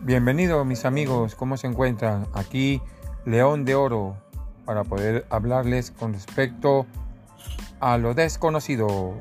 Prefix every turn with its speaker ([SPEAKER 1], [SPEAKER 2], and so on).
[SPEAKER 1] Bienvenidos mis amigos, ¿cómo se encuentran? Aquí León de Oro para poder hablarles con respecto a lo desconocido.